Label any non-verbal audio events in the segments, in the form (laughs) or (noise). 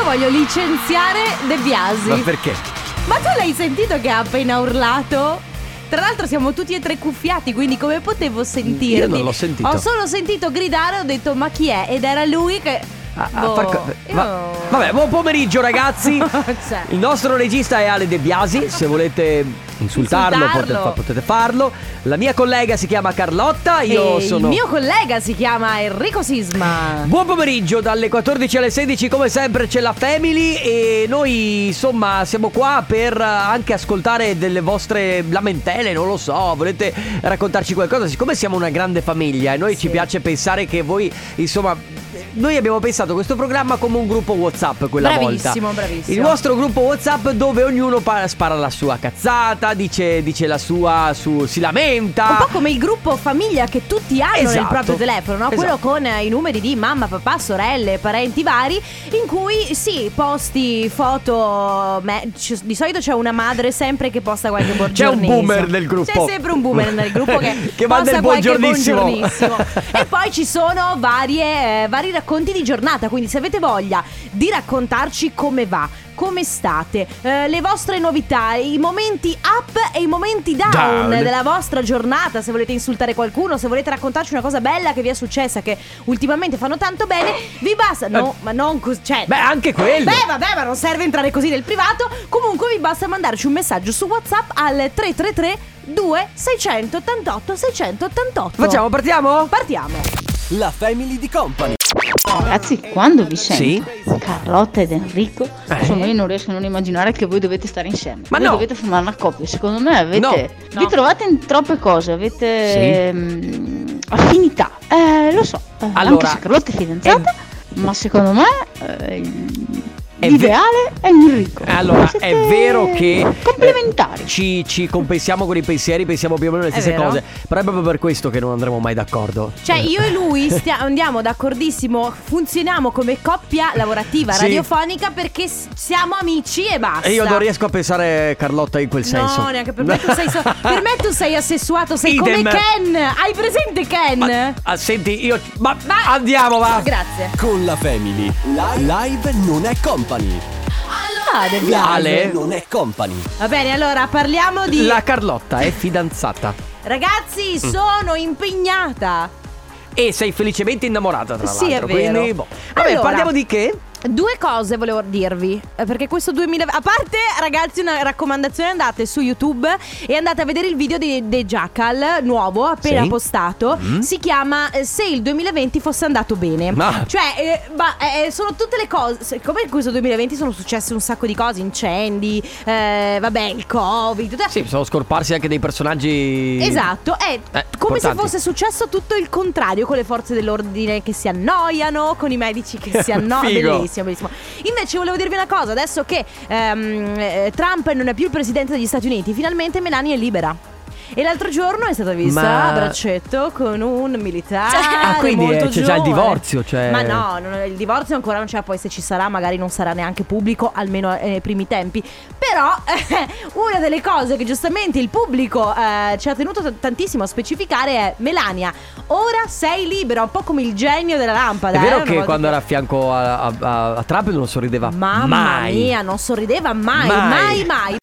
Io voglio licenziare De Biasi. Ma perché? Ma tu l'hai sentito che ha appena urlato? Tra l'altro siamo tutti e tre cuffiati, quindi come potevo sentirmi? Io non l'ho sentito. Ho solo sentito gridare ho detto ma chi è? Ed era lui che... A- a Boh, far va- vabbè, buon pomeriggio (laughs) ragazzi. Cioè. Il nostro regista è Ale De Biasi, se volete insultarlo, Insultarlo. Potete, farlo. La mia collega si chiama Carlotta, io E sono... Il mio collega si chiama Enrico Sisma. Buon pomeriggio, dalle 14 alle 16 come sempre c'è la Family e noi insomma siamo qua per eh, anche ascoltare delle vostre lamentele, non lo so, volete raccontarci qualcosa, siccome siamo una grande famiglia e noi ci Sì. piace pensare che voi insomma... Noi abbiamo pensato questo programma come un gruppo WhatsApp quella Bravissimo, volta. bravissimo. Il nostro gruppo WhatsApp dove ognuno pa- spara la sua cazzata, dice, dice la sua, su, si lamenta. Un po' come il gruppo famiglia che tutti hanno nel Esatto. proprio telefono, no? quello Esatto. con eh, i numeri di mamma, papà, sorelle, parenti vari, in cui sì, posti foto. me- ci- di solito c'è una madre sempre che posta qualche (laughs) C'è buongiorno. un boomer nel gruppo. C'è sempre un boomer nel gruppo (laughs) che, Che manda il buongiornissimo. buongiornissimo. (laughs) e poi ci sono varie, eh, vari racconti di giornata. Quindi, se avete voglia di raccontarci come va. Come state? eh, le vostre novità, i momenti up e i momenti down, Down. della vostra giornata, se volete insultare qualcuno, se volete raccontarci una cosa bella che vi è successa, che ultimamente fanno tanto bene, vi basta. No, ma non così. Cioè, Beh, anche quello. Beh, vabbè, ma non serve entrare così nel privato. Comunque vi basta mandarci un messaggio su WhatsApp al 333 2688 688. Facciamo, partiamo? Partiamo. La Family di Company. Ragazzi, quando vi sento Sì. Carlotta ed Enrico, Eh. insomma, io non riesco a non immaginare che voi dovete stare insieme. Ma voi no. dovete formare una coppia. Secondo me avete. No. Vi trovate in troppe cose, avete mm, affinità. Eh, lo so. eh, Allora, anche se Carlotta è fidanzata, ma secondo me eh, È l'ideale è Enrico. Allora, Siete è vero che eh, complementari. ci, ci compensiamo con i pensieri, pensiamo più o meno le stesse cose. Però è proprio per questo che non andremo mai d'accordo. Cioè, io e lui (laughs) stia- andiamo d'accordissimo, funzioniamo come coppia lavorativa Sì. radiofonica perché s- siamo amici e basta. E io non riesco a pensare Carlotta in quel senso. No, neanche per me tu sei so- (laughs) per me tu sei assessuato, sei Idem. come Ken. Hai presente Ken? Ma- ah, senti, io. Ma Vai. andiamo, va. Grazie. Con la Family. Live non è company. Ah. Ale? Non è company. Va bene, allora parliamo di La Carlotta è fidanzata. Ragazzi, Mm. sono impegnata. E sei felicemente innamorata, tra Sì, l'altro. è vero. Quindi, boh. Vabbè, Allora. parliamo di che? Due cose volevo dirvi, eh, perché questo 2000 a parte ragazzi una raccomandazione andate su YouTube e andate a vedere il video di The Jackal nuovo appena Sì. postato, Mm. si chiama eh, Se il 2020 fosse andato bene. Ma- Cioè, eh, ma, eh, sono tutte le cose, se- come in questo 2020 sono successe un sacco di cose, incendi, eh, vabbè, il Covid, tutte- Sì, sono scorparsi anche dei personaggi. Esatto, è Eh, come se importanti. fosse successo tutto il contrario, con le forze dell'ordine che si annoiano, con i medici che si (laughs) annoiano. Figo. Bellissimo, bellissimo. Invece volevo dirvi una cosa, adesso che ehm, eh, Trump non è più il presidente degli Stati Uniti, finalmente Melania è libera. E l'altro giorno è stata vista Ma- a braccetto con un militare. Ah, quindi, molto eh, c'è già il giovane. divorzio, cioè- Ma no, non- il divorzio ancora non c'è, poi se ci sarà magari non sarà neanche pubblico, almeno eh, nei primi tempi. Però una delle cose che giustamente il pubblico eh, ci ha tenuto t- tantissimo a specificare è Melania, ora sei libera, un po' come il genio della lampada. È eh, vero una che volta quando era a fianco a, a- a Trump non sorrideva Mamma mai. mia, non sorrideva mai, Mai. mai, mai.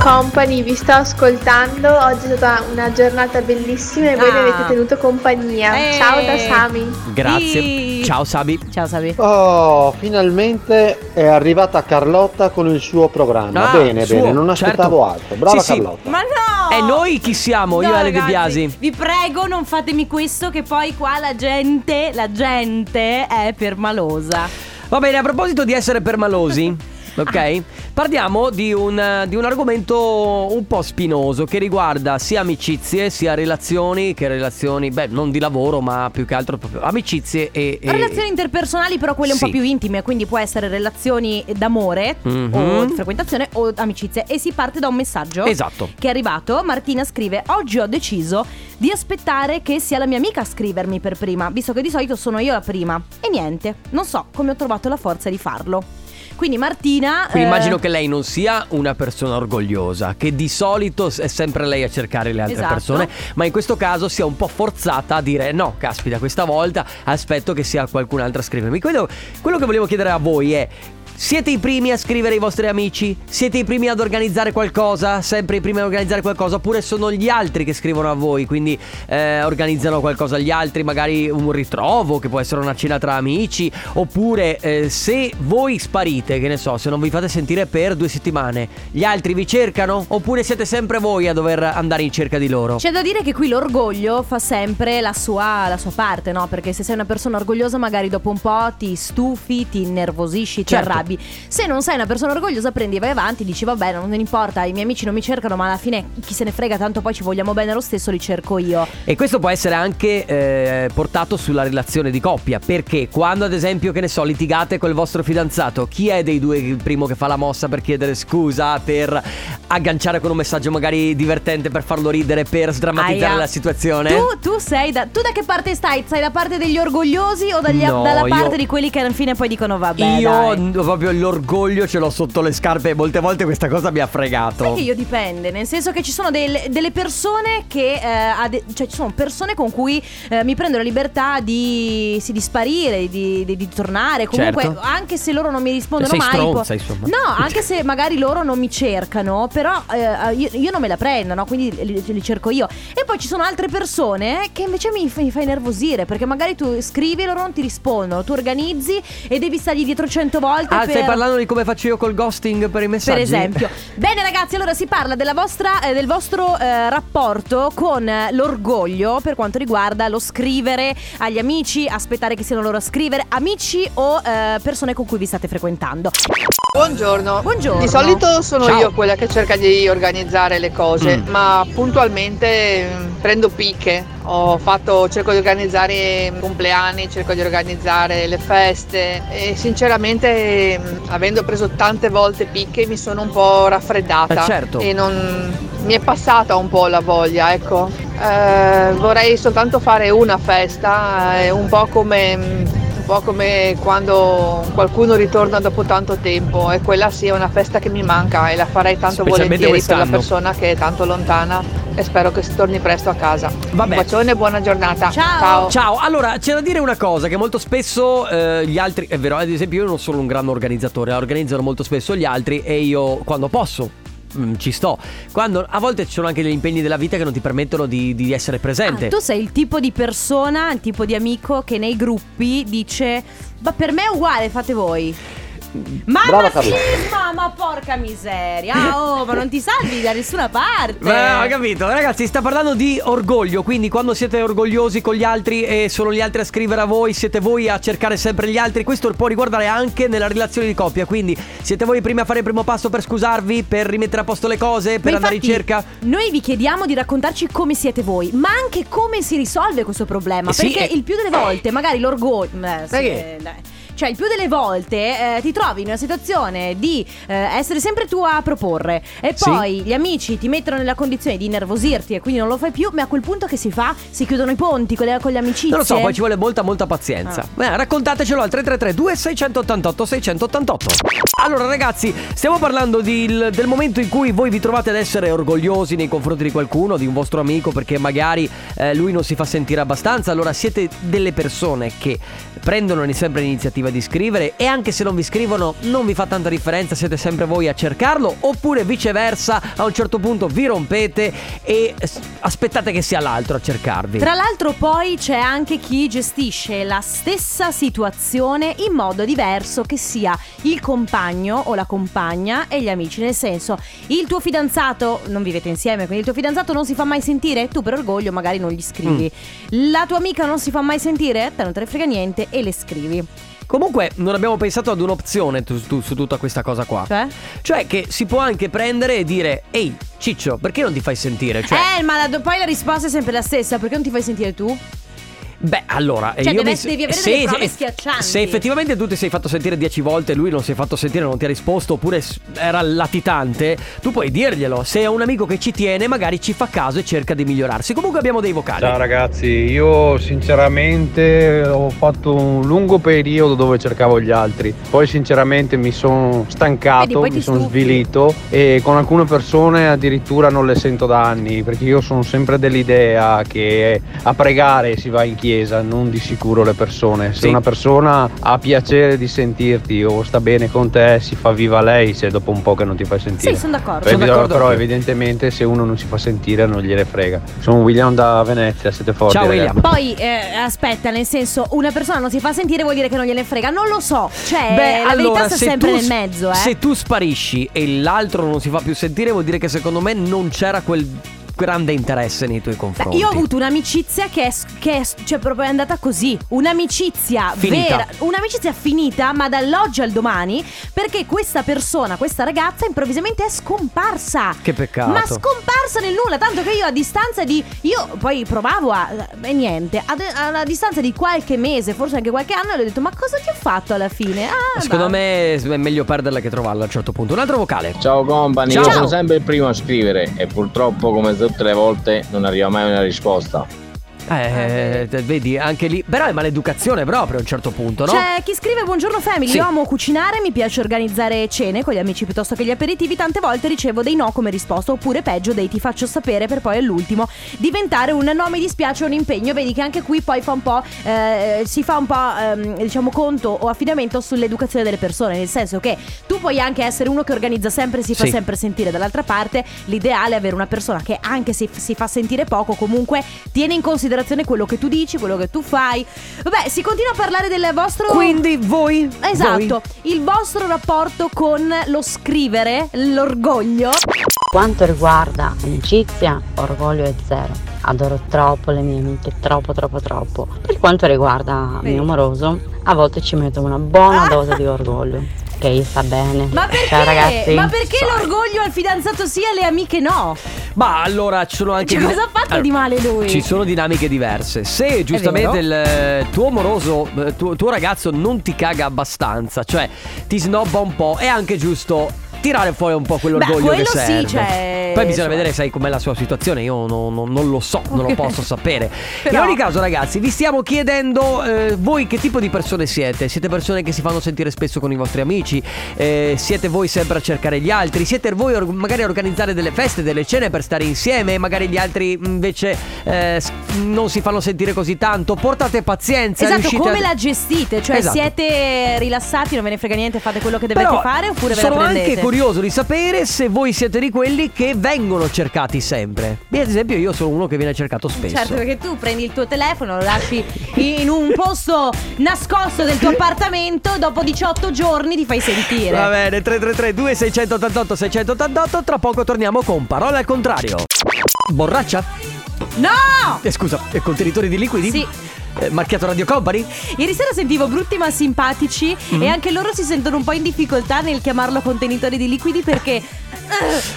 Company, vi sto ascoltando. Oggi è stata una giornata bellissima e voi mi Ah. avete tenuto compagnia. Eh. Ciao da Sami. Grazie. Sì. Ciao Sabi. Ciao Sabi. Oh, finalmente è arrivata Carlotta con il suo programma. Ah, bene, suo, bene, non aspettavo certo. altro. Brava Sì, sì. Carlotta. Ma no! E noi chi siamo? Io No, e Ale De Biasi. Vi prego, non fatemi questo, che poi qua la gente, la gente è permalosa. Va bene, a proposito di essere permalosi, (laughs) ok? Parliamo di un, di un argomento un po' spinoso che riguarda sia amicizie, sia relazioni, che relazioni, beh, non di lavoro, ma più che altro proprio amicizie e... e- Relazioni interpersonali, però quelle un Sì. po' più intime, quindi può essere relazioni d'amore Mhm. o di frequentazione o amicizie. E si parte da un messaggio Esatto. che è arrivato. Martina scrive: Oggi ho deciso di aspettare che sia la mia amica a scrivermi per prima, visto che di solito sono io la prima. E niente, non so come ho trovato la forza di farlo. Quindi Martina. Quindi eh, immagino che lei non sia una persona orgogliosa, che di solito è sempre lei a cercare le altre Esatto. persone, ma in questo caso sia un po' forzata a dire no, caspita, questa volta aspetto che sia qualcun altro a scrivermi. Quello, quello che volevo chiedere a voi è Siete i primi a scrivere ai vostri amici? Siete i primi ad organizzare qualcosa? Sempre i primi ad organizzare qualcosa? Oppure sono gli altri che scrivono a voi? Quindi eh, organizzano qualcosa agli altri, magari un ritrovo che può essere una cena tra amici. Oppure eh, se voi sparite, che ne so, se non vi fate sentire per due settimane, gli altri vi cercano? Oppure siete sempre voi a dover andare in cerca di loro? C'è da dire che qui l'orgoglio fa sempre la sua, la sua parte, no? Perché se sei una persona orgogliosa, magari dopo un po' ti stufi, ti innervosisci, ti Certo. Arrabbi. Se non sei una persona orgogliosa, prendi e vai avanti, dici vabbè, non me ne importa, i miei amici non mi cercano, ma alla fine chi se ne frega, tanto poi ci vogliamo bene lo stesso, li cerco io. E questo può essere anche eh, portato sulla relazione di coppia, perché quando ad esempio, che ne so, litigate col vostro fidanzato, chi è dei due il primo che fa la mossa per chiedere scusa, per agganciare con un messaggio magari divertente, per farlo ridere, per sdrammatizzare Aia. la situazione? Tu, tu sei da. Tu da che parte stai? Stai da parte degli orgogliosi o dagli- No, dalla io- parte di quelli che alla fine poi dicono vabbè? Io dai. Proprio l'orgoglio ce l'ho sotto le scarpe e molte volte questa cosa mi ha fregato. Sai che io dipende, nel senso che ci sono del- delle persone che, eh, ade- cioè ci sono persone con cui eh, mi prendo la libertà di, sì, di sparire, di, di- di tornare, comunque Certo. anche se loro non mi rispondono Sei mai. stronza, po- insomma. No, anche se magari loro non mi cercano, però eh, io, io non me la prendo, no? Quindi li, li cerco io. E poi ci sono altre persone che invece mi, mi fai nervosire, perché magari tu scrivi e loro non ti rispondono, tu organizzi e devi stargli dietro cento volte. Per... stai parlando di come faccio io col ghosting per i messaggi? Per esempio. Bene ragazzi, allora si parla della vostra, eh, del vostro eh, rapporto con eh, l'orgoglio per quanto riguarda lo scrivere agli amici, aspettare che siano loro a scrivere, amici o eh, persone con cui vi state frequentando. Buongiorno. Buongiorno. Di solito sono Ciao. io quella che cerca di organizzare le cose, Mm. ma puntualmente mm, prendo picche. Ho fatto, cerco di organizzare i compleanni, cerco di organizzare le feste e sinceramente mm, avendo preso tante volte picche mi sono un po' raffreddata Eh, certo. e non mi è passata un po' la voglia, ecco. Eh, vorrei soltanto fare una festa, è un po' come mm, un po' come quando qualcuno ritorna dopo tanto tempo e quella sì è una festa che mi manca e la farei tanto volentieri per la quest'anno. persona che è tanto lontana e spero che si torni presto a casa. Vabbè. Un bacione e buona giornata. Ciao. Ciao, allora c'è da dire una cosa che molto spesso eh, gli altri, è vero, ad esempio io non sono un grande organizzatore, organizzano molto spesso gli altri e io quando posso mm, ci sto. Quando a volte ci sono anche degli impegni della vita che non ti permettono di, di essere presente. Ah, tu sei il tipo di persona, il tipo di amico che nei gruppi dice ma per me è uguale, fate voi. Ma Brava ma, ma porca miseria, oh, ma non ti salvi da nessuna parte. Beh, ho capito, ragazzi, sta parlando di orgoglio, quindi quando siete orgogliosi con gli altri e sono gli altri a scrivere a voi, siete voi a cercare sempre gli altri, questo può riguardare anche nella relazione di coppia, quindi siete voi i primi a fare il primo passo per scusarvi, per rimettere a posto le cose, per Ma andare in cerca. Noi vi chiediamo di raccontarci come siete voi, ma anche come si risolve questo problema. Eh sì, perché eh. il più delle volte, magari l'orgoglio. eh, sì, Cioè, il più delle volte eh, ti trovi in una situazione di eh, essere sempre tu a proporre e Sì. poi gli amici ti mettono nella condizione di innervosirti e quindi non lo fai più, ma a quel punto che si fa? Si chiudono i ponti con le, con le amicizie. Non lo so, poi ci vuole molta molta pazienza. Ah. Beh, raccontatecelo al 333 2688 688. Allora ragazzi, stiamo parlando di- del momento in cui voi vi trovate ad essere orgogliosi nei confronti di qualcuno, di un vostro amico, perché magari eh, lui non si fa sentire abbastanza. Allora siete delle persone che prendono sempre l'iniziativa di scrivere e anche se non vi scrivono non vi fa tanta differenza, siete sempre voi a cercarlo, oppure viceversa, a un certo punto vi rompete e aspettate che sia l'altro a cercarvi. Tra l'altro poi c'è anche chi gestisce la stessa situazione in modo diverso che sia il compagno o la compagna e gli amici. Nel senso, il tuo fidanzato, non vivete insieme, quindi il tuo fidanzato non si fa mai sentire, tu per orgoglio magari non gli scrivi. La tua amica non si fa mai sentire, te non te ne frega niente e le scrivi. Comunque non abbiamo pensato ad un'opzione tu- tu- su tutta questa cosa qua. Cioè? Cioè che si può anche prendere e dire Ehi Ciccio perché non ti fai sentire? Cioè, eh, ma la- poi la risposta è sempre la stessa, perché non ti fai sentire tu? Beh allora Cioè, io deve- mi- devi avere se- delle prove se- schiaccianti. Se effettivamente tu ti sei fatto sentire dieci volte e lui non si è fatto sentire, non ti ha risposto oppure era latitante Tu puoi dirglielo. Se è un amico che ci tiene magari ci fa caso e cerca di migliorarsi. Comunque abbiamo dei vocali. Ciao ragazzi, io sinceramente ho fatto un lungo periodo dove cercavo gli altri, poi sinceramente mi sono stancato, mi sono svilito e con alcune persone addirittura non le sento da anni perché io sono sempre dell'idea che a pregare si va in chiesa chiesa, non di sicuro le persone. Se Sì. una persona ha piacere di sentirti o sta bene con te, si fa viva lei se dopo un po' che non ti fai sentire. Sì, sono d'accordo. Però, Sono d'accordo però evidentemente se uno non si fa sentire non gliene frega. Sono William da Venezia, siete forti. Ciao, ragazzi. William. Poi eh, aspetta, nel senso, una persona non si fa sentire vuol dire che non gliene frega. Non lo so. Cioè, la verità sta se sempre tu nel mezzo, eh. Se tu sparisci e l'altro non si fa più sentire, vuol dire che secondo me non c'era quel grande interesse nei tuoi Beh, confronti. io ho avuto un'amicizia che è, che è cioè, proprio è andata così. Un'amicizia Finita. vera. Un'amicizia finita, ma dall'oggi al domani. Perché questa persona, questa ragazza, improvvisamente è scomparsa. Che peccato. Ma scomparsa nel nulla. Tanto che io a distanza di. Io poi provavo a. E niente. Ad- alla distanza di qualche mese, forse anche qualche anno, le ho detto: Ma cosa ti ho fatto alla fine? Ah, Secondo bah. me è meglio perderla che trovarla a un certo punto. Un altro vocale. Ciao company, Ciao. io sono sempre il primo a scrivere e purtroppo come tutte le volte non arriva mai una risposta. Eh, te- vedi, anche lì. Però è maleducazione proprio a un certo punto, no? C'è chi scrive buongiorno family, Sì. io amo cucinare, mi piace organizzare cene con gli amici piuttosto che gli aperitivi, tante volte ricevo dei no come risposta oppure peggio dei ti faccio sapere per poi all'ultimo diventare un no mi dispiace un impegno, vedi che anche qui poi fa un po' eh, si fa un po' ehm, diciamo conto o affidamento sull'educazione delle persone, nel senso che tu puoi anche essere uno che organizza sempre e si fa Sì. sempre sentire, dall'altra parte l'ideale è avere una persona che anche se si fa sentire poco comunque tiene in considerazione quello che tu dici, quello che tu fai. Vabbè, si continua a parlare del vostro Quindi voi. Esatto, il vostro rapporto con lo scrivere, l'orgoglio. Quanto riguarda amicizia, orgoglio è zero. Adoro troppo le mie amiche, troppo troppo troppo. Per quanto riguarda il Vedi. mio amoroso, a volte ci metto una buona Ah! dose di orgoglio. (laughs) Gli sta bene. Ma perché? Ciao ragazzi. Ma perché l'orgoglio al fidanzato sì e alle amiche no? Ma allora ci sono anche. Cioè, cosa ha fatto di male lui? Ci sono dinamiche diverse. Se giustamente il eh, tuo amoroso, eh, tuo, tuo ragazzo non ti caga abbastanza, cioè ti snobba un po', è anche giusto tirare fuori un po' quell'orgoglio Beh, quello che sì, serve. cioè, Poi bisogna insomma. vedere, sai, com'è la sua situazione. Io non, non- non lo so, non lo posso sapere. Però- In ogni caso, ragazzi, vi stiamo chiedendo eh, voi che tipo di persone siete. Siete persone che si fanno sentire spesso con i vostri amici? Eh, siete voi sempre a cercare gli altri? Siete voi or- magari a organizzare delle feste, delle cene per stare insieme? Magari gli altri invece eh, non si fanno sentire così tanto. Portate pazienza. Esatto, come a- la gestite? Cioè Esatto. siete rilassati, non ve ne frega niente, fate quello che dovete Però fare oppure ve la sono prendete? anche curioso di sapere se voi siete di quelli che vengono cercati sempre. Io, ad esempio, io sono uno che viene cercato spesso. Certo, perché tu prendi il tuo telefono, lo lasci in un posto nascosto del tuo appartamento, dopo 18 giorni ti fai sentire. Va bene, 333 2688 688 Tra poco torniamo con parole al contrario Borraccia? No! Eh, scusa, contenitori di liquidi? Sì. Eh, marchiato Radio Company? Ieri sera sentivo brutti ma simpatici Mm. e anche loro si sentono un po' in difficoltà nel chiamarlo contenitori di liquidi perché...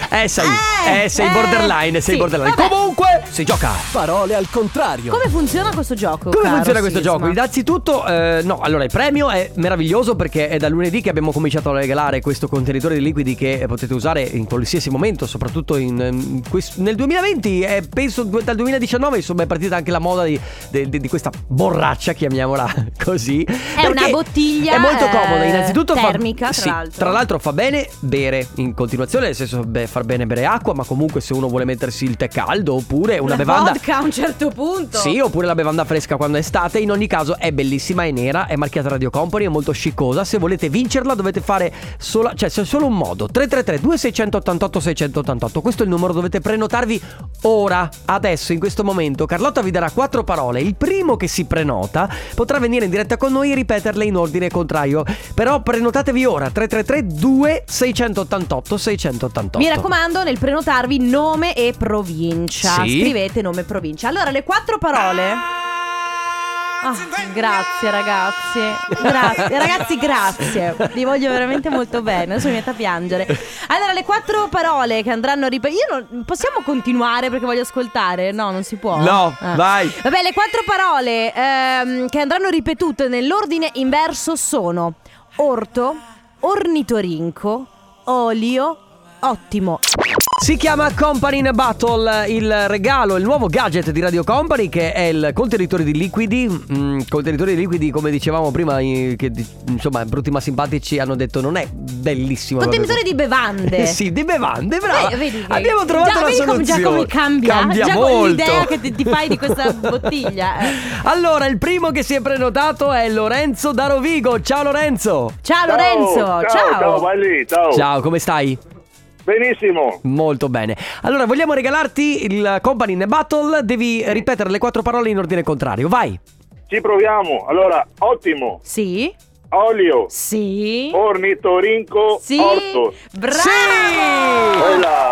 Eh, sei, Eh, eh, sei eh, borderline, sei sì, borderline vabbè. Comunque, si gioca Parole al contrario. Come funziona questo gioco? Come caro funziona questo Sisma? gioco? Innanzitutto, eh, no, allora il premio è meraviglioso perché è da lunedì che abbiamo cominciato a regalare questo contenitore di liquidi che eh, potete usare in qualsiasi momento, soprattutto in, in quest- nel 2020 e penso dal 2019 insomma è partita anche la moda di, di- di- di questa borraccia, chiamiamola (laughs) così. È una bottiglia, È molto eh, comoda, innanzitutto fa- termica, tra sì, l'altro. tra l'altro fa bene bere in continuazione, nel senso beh, far bene bere acqua, ma comunque se uno vuole mettersi il tè caldo oppure una La bevanda vodka a un certo punto. sì, oppure la bevanda fresca quando è estate. In ogni caso è bellissima, è nera, è marchiata Radio Company, è molto sciccosa. Se volete vincerla dovete fare sola, cioè c'è solo un modo. 333 2688 688. Questo è il numero, dovete prenotarvi ora, adesso, in questo momento. Carlotta vi darà quattro parole. Il primo che si prenota potrà venire in diretta con noi e ripeterle in ordine contrario. Però prenotatevi ora 333 2688 688. Mi raccomando, nel prenotarvi nome e provincia. Sì. Scrivete nome e provincia. Allora, le quattro parole. Ah, grazie ragazzi. Grazie. Ragazzi, grazie. Vi voglio veramente molto bene. Adesso mi mette a piangere. Allora, le quattro parole che andranno a ripetere. Io non. Possiamo continuare perché voglio ascoltare? No, non si può. No, Ah. vai. Vabbè, le quattro parole ehm, che andranno ripetute nell'ordine inverso sono orto, ornitorinco, olio, ottimo. Si chiama Company in a Battle, il regalo, il nuovo gadget di Radio Company che è il contenitore di liquidi. Mm, contenitore di liquidi, come dicevamo prima, che di- insomma, brutti ma simpatici hanno detto non è bellissimo. Contenitore di bevande. Eh sì, di bevande, brava. Eh, vedi che- Abbiamo trovato già, una vedi come- soluzione. Già come cambia, Cambia già molto. con l'idea che ti, ti fai di questa (laughs) bottiglia. eh. Allora, il primo che si è prenotato è Lorenzo da Rovigo. Ciao Lorenzo. Ciao Lorenzo, ciao. ciao, ciao, belli, ciao. Ciao, come stai? Benissimo. Molto bene. Allora, vogliamo regalarti il Company in a Battle. Devi ripetere le quattro parole in ordine contrario. Vai. Ci proviamo. Allora, ottimo. Sì. Olio. Sì. Ornitorinco. Sì. Orto. Bravo! Quella.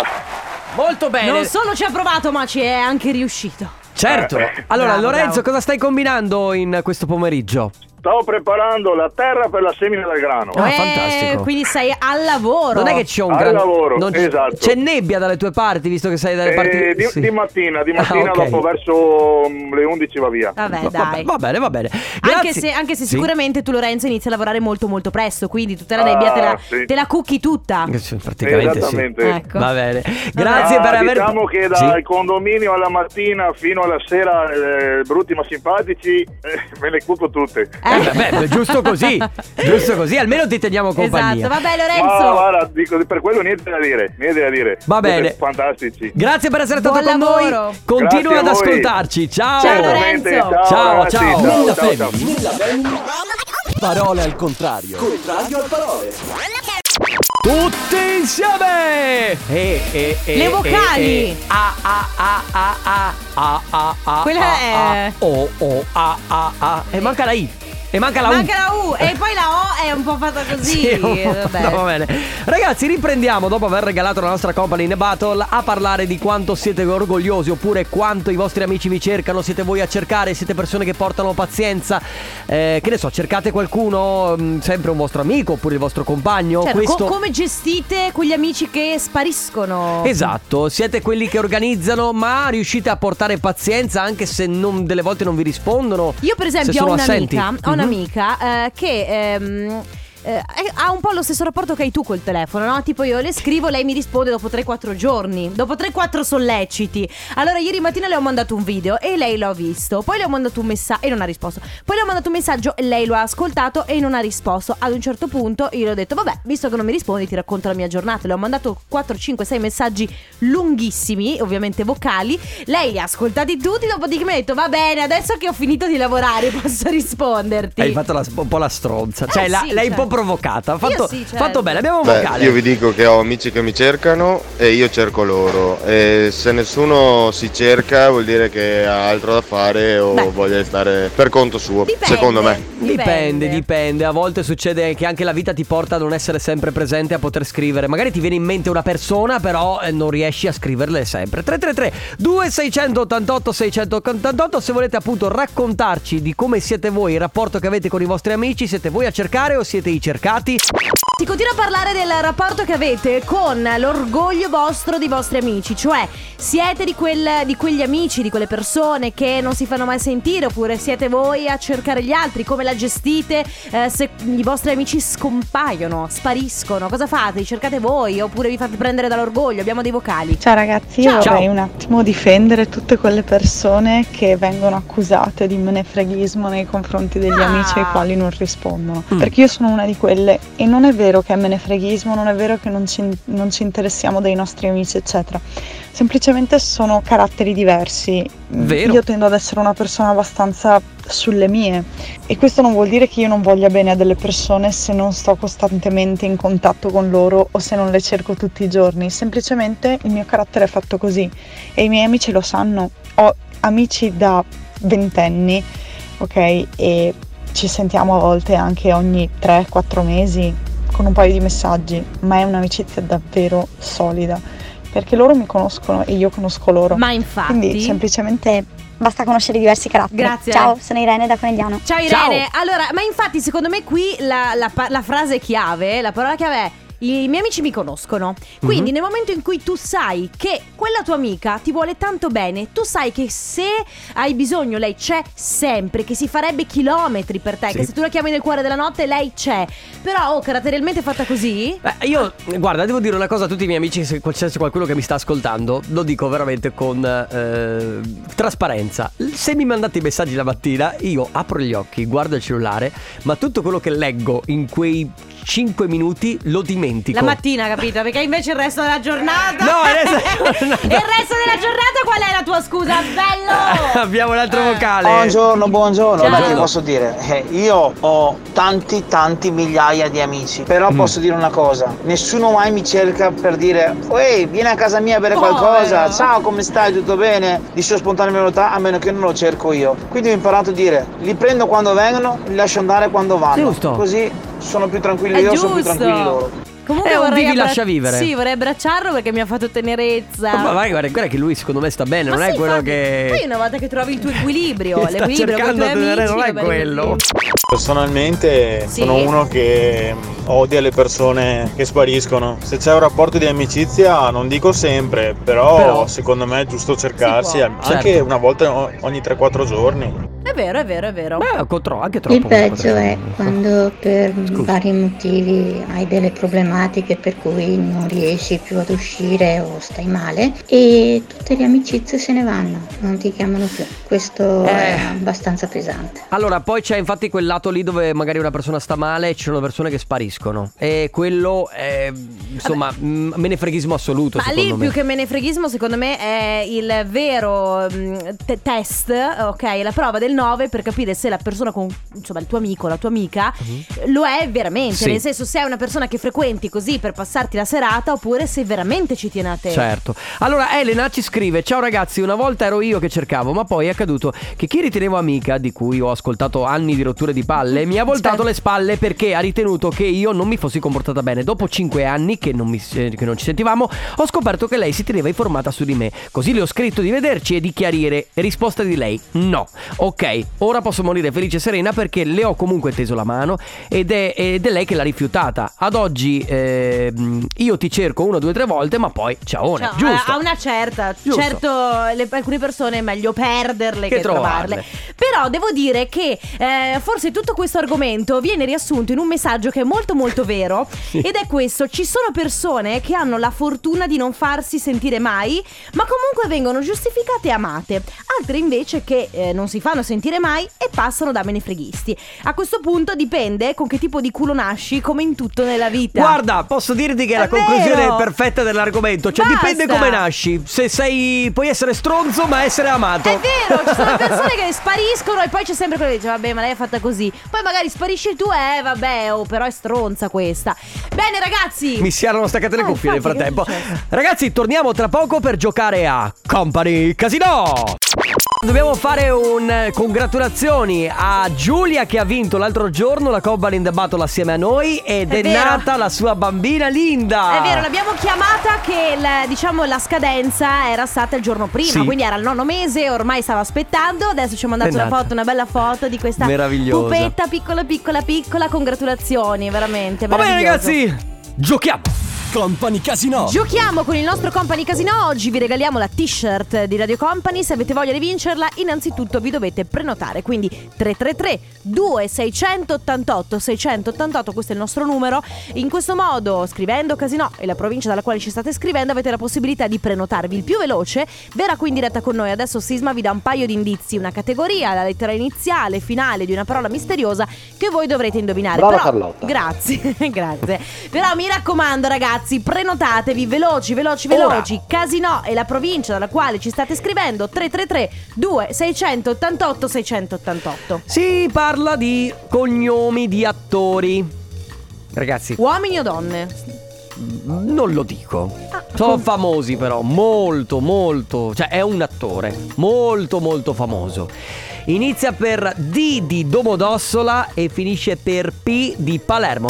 Molto bene. Non solo ci ha provato, ma ci è anche riuscito. Certo. Eh, Allora, Bravo, Lorenzo, bravo. cosa stai combinando in questo pomeriggio? Stavo preparando la terra per la semina del grano. Ah, Eh, fantastico. Quindi sei al lavoro. Non è che c'è un Al gran lavoro, non- esatto. C'è nebbia dalle tue parti, visto che sei dalle Eh, parti di, sì. di mattina, di Ah, mattina ok. dopo verso mm, le 11 va via. Vabbè, Va- dai. Va bene, va bene. Anche se, anche se Sì. sicuramente tu Lorenzo inizi a lavorare molto molto presto Quindi tutta la Ah, nebbia te la, sì. te la cucchi tutta Eh, Praticamente sì. Esattamente. Ecco. Va bene. Grazie Ah, per aver Diciamo che Sì. dal condominio alla mattina fino alla sera, eh, brutti ma simpatici, eh, me le cuco tutte. Eh, vabbè, beh, giusto così. Giusto così, almeno ti teniamo compagnia. Esatto, vabbè Ma Lorenzo guarda, dico, per quello niente da dire, niente da dire. Va Siete bene. Fantastici. Grazie per essere stato Buon con lavoro. noi. Continua Grazie ad ascoltarci. Ciao. Ciao, Lorenzo. Ciao, Ciao, ciao. ciao, Nella ciao, ciao. family. Parole al contrario. Contrario al parole. Tutti insieme. E, e, e, Le e, vocali. e. A a a a a a a a. Quella a, è- a, O o a a a. E manca la I. E manca la U. Manca la U e poi la O è un po' fatta (laughs) così Sì, vabbè. no, va bene. Ragazzi, riprendiamo dopo aver regalato la nostra company in battle a parlare di quanto siete orgogliosi oppure quanto i vostri amici vi cercano. Siete voi a cercare, siete persone che portano pazienza. Eh, che ne so, cercate qualcuno, mh, sempre un vostro amico oppure il vostro compagno. Certo, Questo... co- come gestite quegli amici che spariscono? Esatto, siete quelli che organizzano, ma riuscite a portare pazienza anche se non- delle volte non vi rispondono. Io per se esempio ho un'amica, ho. Un'amica eh, che ehm, eh, ha un po' lo stesso rapporto che hai tu col telefono, no? Tipo io le scrivo, lei mi risponde dopo 3-4 giorni, dopo 3-4 solleciti. Allora ieri mattina le ho mandato un video e lei l'ha visto, poi le ho mandato un messaggio e non ha risposto. Poi le ho mandato un messaggio e lei lo ha ascoltato e non ha risposto. Ad un certo punto io le ho detto, vabbè, visto che non mi rispondi ti racconto la mia giornata. Le ho mandato 4, 5, 6 messaggi lunghissimi, ovviamente vocali. Lei li ha ascoltati tutti, dopodiché mi ha detto, va bene, adesso che ho finito di lavorare (laughs) posso risponderti. Hai fatto la- un po' la stronza, cioè Eh, la- sì, l'hai un certo. po' provocata. Ha fatto, sì, certo. fatto bene, abbiamo un Beh, vocale. io vi dico che ho amici che mi cercano e io cerco loro. E se nessuno si cerca vuol dire che ha altro da fare o Beh. voglia stare per conto suo, Dipende. secondo me. Dipende, dipende. A volte succede che anche la vita ti porta a non essere sempre presente, a poter scrivere. Magari ti viene in mente una persona, però eh, non riesci a scriverle sempre. 333 2688 688 se volete appunto raccontarci di come siete voi, il rapporto che avete con i vostri amici, siete voi a cercare o siete i cercati? Si continua a parlare del rapporto che avete con l'orgoglio vostro dei vostri amici, cioè siete di, quel- di quegli amici, di quelle persone che non si fanno mai sentire, oppure siete voi a cercare gli altri, come la gestite eh, se i vostri amici scompaiono, spariscono, cosa fate? Li cercate voi oppure vi fate prendere dall'orgoglio? Abbiamo dei vocali. Ciao ragazzi, io Ciao. vorrei un attimo difendere tutte quelle persone che vengono accusate di menefreghismo nei confronti degli Ah. amici ai quali non rispondono. Mm. Perché io sono una di quelle e non è vero che è menefreghismo, non è vero che non ci, non ci interessiamo dei nostri amici, eccetera. Semplicemente sono caratteri diversi. Vero. Io tendo ad essere una persona abbastanza sulle mie e questo non vuol dire che io non voglia bene a delle persone se non sto costantemente in contatto con loro o se non le cerco tutti i giorni, semplicemente il mio carattere è fatto così e i miei amici lo sanno. Ho amici da ventenni, ok? E ci sentiamo a volte anche ogni 3-4 mesi con un paio di messaggi, ma è un'amicizia davvero solida perché loro mi conoscono e io conosco loro. Ma infatti... Quindi semplicemente Basta conoscere diversi caratteri. Grazie. Ciao, sono Irene da Conegliano. Ciao Irene, allora, ma infatti secondo me qui la, la la frase chiave, la parola chiave è i miei amici mi conoscono. Quindi Mhm. nel momento in cui tu sai che quella tua amica ti vuole tanto bene, tu sai che se hai bisogno lei c'è sempre, che si farebbe chilometri per te, Sì. che se tu la chiami nel cuore della notte lei c'è. Però oh, caratterialmente fatta così? Beh, io, guarda, devo dire una cosa a tutti i miei amici, se c'è qualcuno che mi sta ascoltando, lo dico veramente con eh, trasparenza. Se mi mandate i messaggi la mattina, io apro gli occhi, guardo il cellulare, ma tutto quello che leggo in quei 5 minuti lo dimentico. La mattina, capito? Perché invece il resto della giornata. No, il resto della (laughs) giornata. il resto della giornata qual è la tua scusa? Bello! (laughs) Abbiamo un altro vocale. Buongiorno, buongiorno. Ciao. Beh, che posso dire? Eh, io ho tanti, tanti migliaia di amici. Però Mm. posso dire una cosa: nessuno mai mi cerca per dire, ehi, vieni a casa mia a bere Povero. qualcosa. Ciao, come stai? Tutto bene? Di sua spontanea volontà, a meno che non lo cerco io. Quindi ho imparato a dire: li prendo quando vengono, li lascio andare quando vanno. Giusto. Così sono più tranquilli È io, sono più giusto. tranquilli loro. Comunque È un vorrei vivi, lascia vivere. Sì, vorrei abbracciarlo perché mi ha fatto tenerezza. Ma vai, guarda, guarda che lui secondo me sta bene, Ma non è sì, quello infatti, che... Poi una volta che trovi il tuo equilibrio, (laughs) Sta l'equilibrio con i cercando tuoi di tenere, amici, non è va bene quello. così. Personalmente Sì. sono uno che odia le persone che spariscono. Se c'è un rapporto di amicizia, non dico sempre, però, Però- secondo me è giusto cercarsi Si può. anche Certo. una volta o- ogni 3-4 giorni. È vero, è vero, è vero. Beh, contro- anche troppo. Il peggio è quando per (laughs) vari motivi hai delle problematiche per cui non riesci più ad uscire o stai male e tutte le amicizie se ne vanno, non ti chiamano più. Questo Eh. è abbastanza pesante. Allora, poi c'è infatti quel lato lì dove magari una persona sta male e ci sono persone che spariscono. E quello è, insomma, m- menefreghismo assoluto, Ma lì me. più che menefreghismo secondo me è il vero mm, te- test, ok, la prova del 9 per capire se la persona con, insomma il tuo amico, la tua amica, lo è veramente, Sì. nel senso se è una persona che frequenti così per passarti la serata oppure se veramente ci tiene a te. Certo. Allora Elena ci scrive: Ciao ragazzi, una volta ero io che cercavo, ma poi è accaduto che chi ritenevo amica, di cui ho ascoltato anni di rotture di palle, mi ha voltato Certo. le spalle perché ha ritenuto che io non mi fossi comportata bene. Dopo 5 anni che non, mi- eh, che non ci sentivamo, ho scoperto che lei si teneva informata su di me. Così le ho scritto di vederci e di chiarire. Risposta di lei: no. Ok, ora posso morire felice e serena perché le ho comunque teso la mano ed è, ed è lei che l'ha rifiutata. Ad oggi ehm, io ti cerco una, due, tre volte, ma poi ciao. Giusto. A una certa, Giusto. certo le- alcune persone è meglio perderle Che che, trovarle. trovarle. Però devo dire che eh, forse tutto questo argomento viene riassunto in un messaggio che è molto molto vero (laughs) ed è questo, ci sono persone che hanno la fortuna di non farsi sentire mai, ma comunque vengono giustificate e amate, altre invece che eh, non si fanno sentire mai e passano da menefreghisti. A questo punto dipende con che tipo di culo nasci, come in tutto nella vita. Guarda, posso dirti che è la È conclusione vero. perfetta dell'argomento. Cioè, Basta. dipende come nasci. Se sei. puoi essere stronzo, ma essere amato. È vero, ci sono persone che spariscono e poi c'è sempre quello che dice vabbè ma lei è fatta così. Poi magari sparisci tu e eh, vabbè oh però è stronza questa. Bene ragazzi. Mi si erano staccate le Ah, cuffie nel frattempo. Ragazzi, torniamo tra poco per giocare a Company Casino. Dobbiamo fare un eh, congratulazioni a Giulia che ha vinto l'altro giorno la Company in the Battle assieme a noi ed è, È nata la sua bambina Linda. È vero, l'abbiamo chiamata che il- diciamo la scadenza era stata il giorno prima, Sì. quindi era il nono mese, ormai stava aspettando, adesso ci ha mandato una foto, una bella foto di questa pupetta piccola piccola piccola, congratulazioni, veramente Va bene ragazzi, giochiamo. Company Casino. Giochiamo con il nostro Company Casino. Oggi vi regaliamo la t-shirt di Radio Company. Se avete voglia di vincerla, innanzitutto vi dovete prenotare. Quindi 333 2688 688, questo è il nostro numero. In questo modo, scrivendo Casino e la provincia dalla quale ci state scrivendo, avete la possibilità di prenotarvi il più veloce. Verrà qui in diretta con noi. Adesso Sisma vi dà un paio di indizi, una categoria, la lettera iniziale, finale di una parola misteriosa che voi dovrete indovinare. Brava Però- Carlotta. Grazie, (laughs) grazie. Però mi raccomando, ragazzi, prenotatevi veloci, veloci, Ora. veloci. Casino e la provincia dalla quale ci state scrivendo 333 2688 688. Si parla di cognomi di attori. Ragazzi, Uomini o donne? non lo dico. Ah, Sono famosi però, molto molto, cioè è un attore molto molto famoso. Inizia per D di Domodossola e finisce per P di Palermo.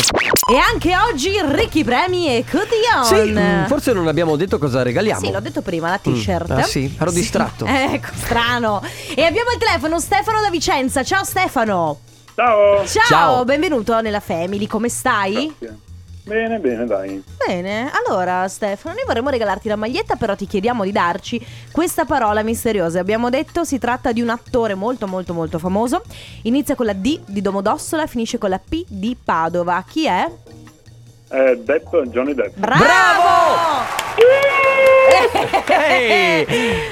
E anche oggi ricchi premi e cotillon. Sì, forse non abbiamo detto cosa regaliamo. Sì, l'ho detto prima, la t-shirt. Mm, ah, sì? Ero distratto. (laughs) Ecco, strano. E abbiamo il telefono Stefano da Vicenza. Ciao Stefano. Ciao. Ciao, Ciao. benvenuto nella Family, come stai? Bene, bene, dai. Bene, allora Stefano, noi vorremmo regalarti la maglietta, però ti chiediamo di darci questa parola misteriosa. Abbiamo detto si tratta di un attore molto molto molto famoso. Inizia con la D di Domodossola, finisce con la P di Padova. Chi è? Eh, Depp, Johnny Depp. Bravo! Ehi!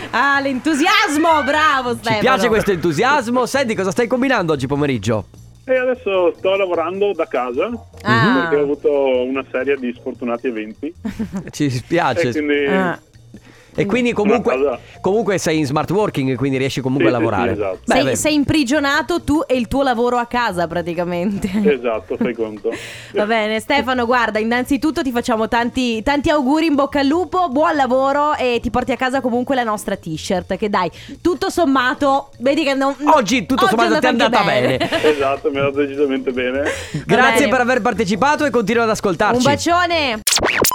Ah, l'entusiasmo, bravo Stefano. Ci piace questo entusiasmo. Senti, cosa stai combinando oggi pomeriggio? E adesso sto lavorando da casa Ah. perché ho avuto una serie di sfortunati eventi. Ci spiace. E quindi Ah. E quindi comunque, cosa- comunque sei in smart working, quindi riesci comunque Sì, a sì, lavorare. sì, esatto. Beh, sei, sei imprigionato tu e il tuo lavoro a casa praticamente. Esatto, fai conto. (laughs) Va bene, Stefano, guarda, innanzitutto ti facciamo tanti, tanti auguri in bocca al lupo, buon lavoro e ti porti a casa comunque la nostra t-shirt. Che dai, tutto sommato, vedi che non. Oggi tutto sommato ti è andata bene. (laughs) Esatto, mi ha dato decisamente bene. Grazie bene. per aver partecipato e continua ad ascoltarci. Un bacione!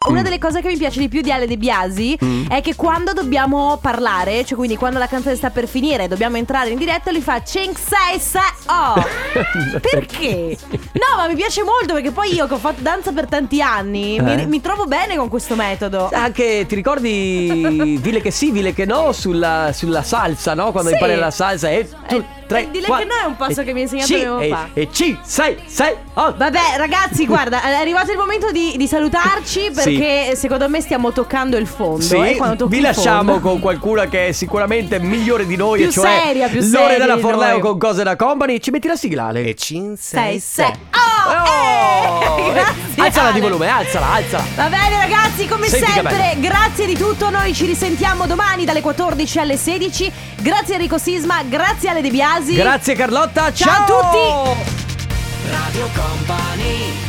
Una delle cose che mi piace di più di Ale De Biasi Mm. è che quando dobbiamo parlare, cioè quindi quando la canzone sta per finire e dobbiamo entrare in diretta, lui fa 5, 6, 7, oh! Perché? No, ma mi piace molto perché poi io che ho fatto danza per tanti anni Eh? mi, mi trovo bene con questo metodo. Anche ti ricordi (laughs) Vile che sì, Vile che no sulla, sulla salsa, no? Quando Sì. impari la salsa e tu, tre, eh, dile quattro, che no è un passo e- che mi ha insegnato mio e, papà. E C, 6, 6, oh. Vabbè ragazzi guarda è arrivato il momento di, di salutarci perché secondo me stiamo toccando il fondo Sì, eh, quando tocchi vi il lasciamo fondo. con qualcuna che è sicuramente migliore di noi, Più e cioè seria, più Loredana seria di Forleo noi. con cose da company. Ci metti la sigla, Ale? E Sei, sei. Oh, (laughs) eh, grazie Alzala di volume, alzala, alzala. Va bene ragazzi, come Senti sempre, grazie di tutto, noi ci risentiamo domani dalle 14 alle 16. Grazie Enrico Sisma, grazie Ale De Biasi. Grazie Carlotta, Ciao a ciao tutti. Radio Company,